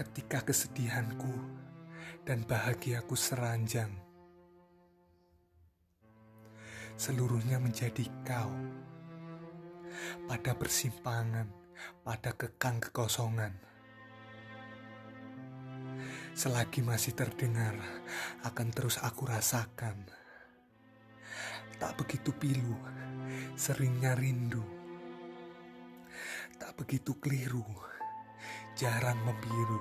ketika kesedihanku dan bahagiaku seranjang. Seluruhnya menjadi kau. Pada persimpangan, pada kekang kekosongan. Selagi masih terdengar, akan terus aku rasakan. Tak begitu pilu, seringnya rindu. Tak begitu keliru, jarang membiru.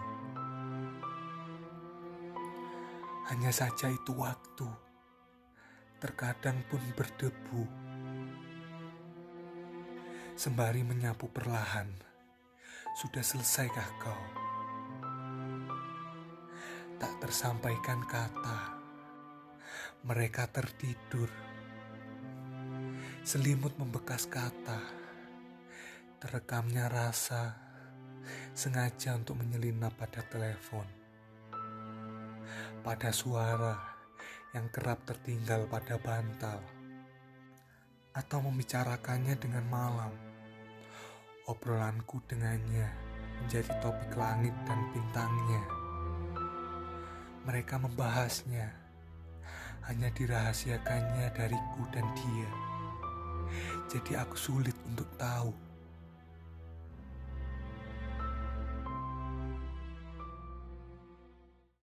Hanya saja itu waktu, terkadang pun berdebu. Sembari menyapu perlahan, sudah selesaikah kau? Tak tersampaikan kata, mereka tertidur. Selimut membekas kata, terekamnya rasa, sengaja untuk menyelinap pada telepon. Pada suara yang kerap tertinggal pada bantal. Atau membicarakannya dengan malam. Obrolanku dengannya menjadi topik langit dan bintangnya. Mereka membahasnya, hanya dirahasiakannya dariku dan dia. Jadi aku sulit untuk tahu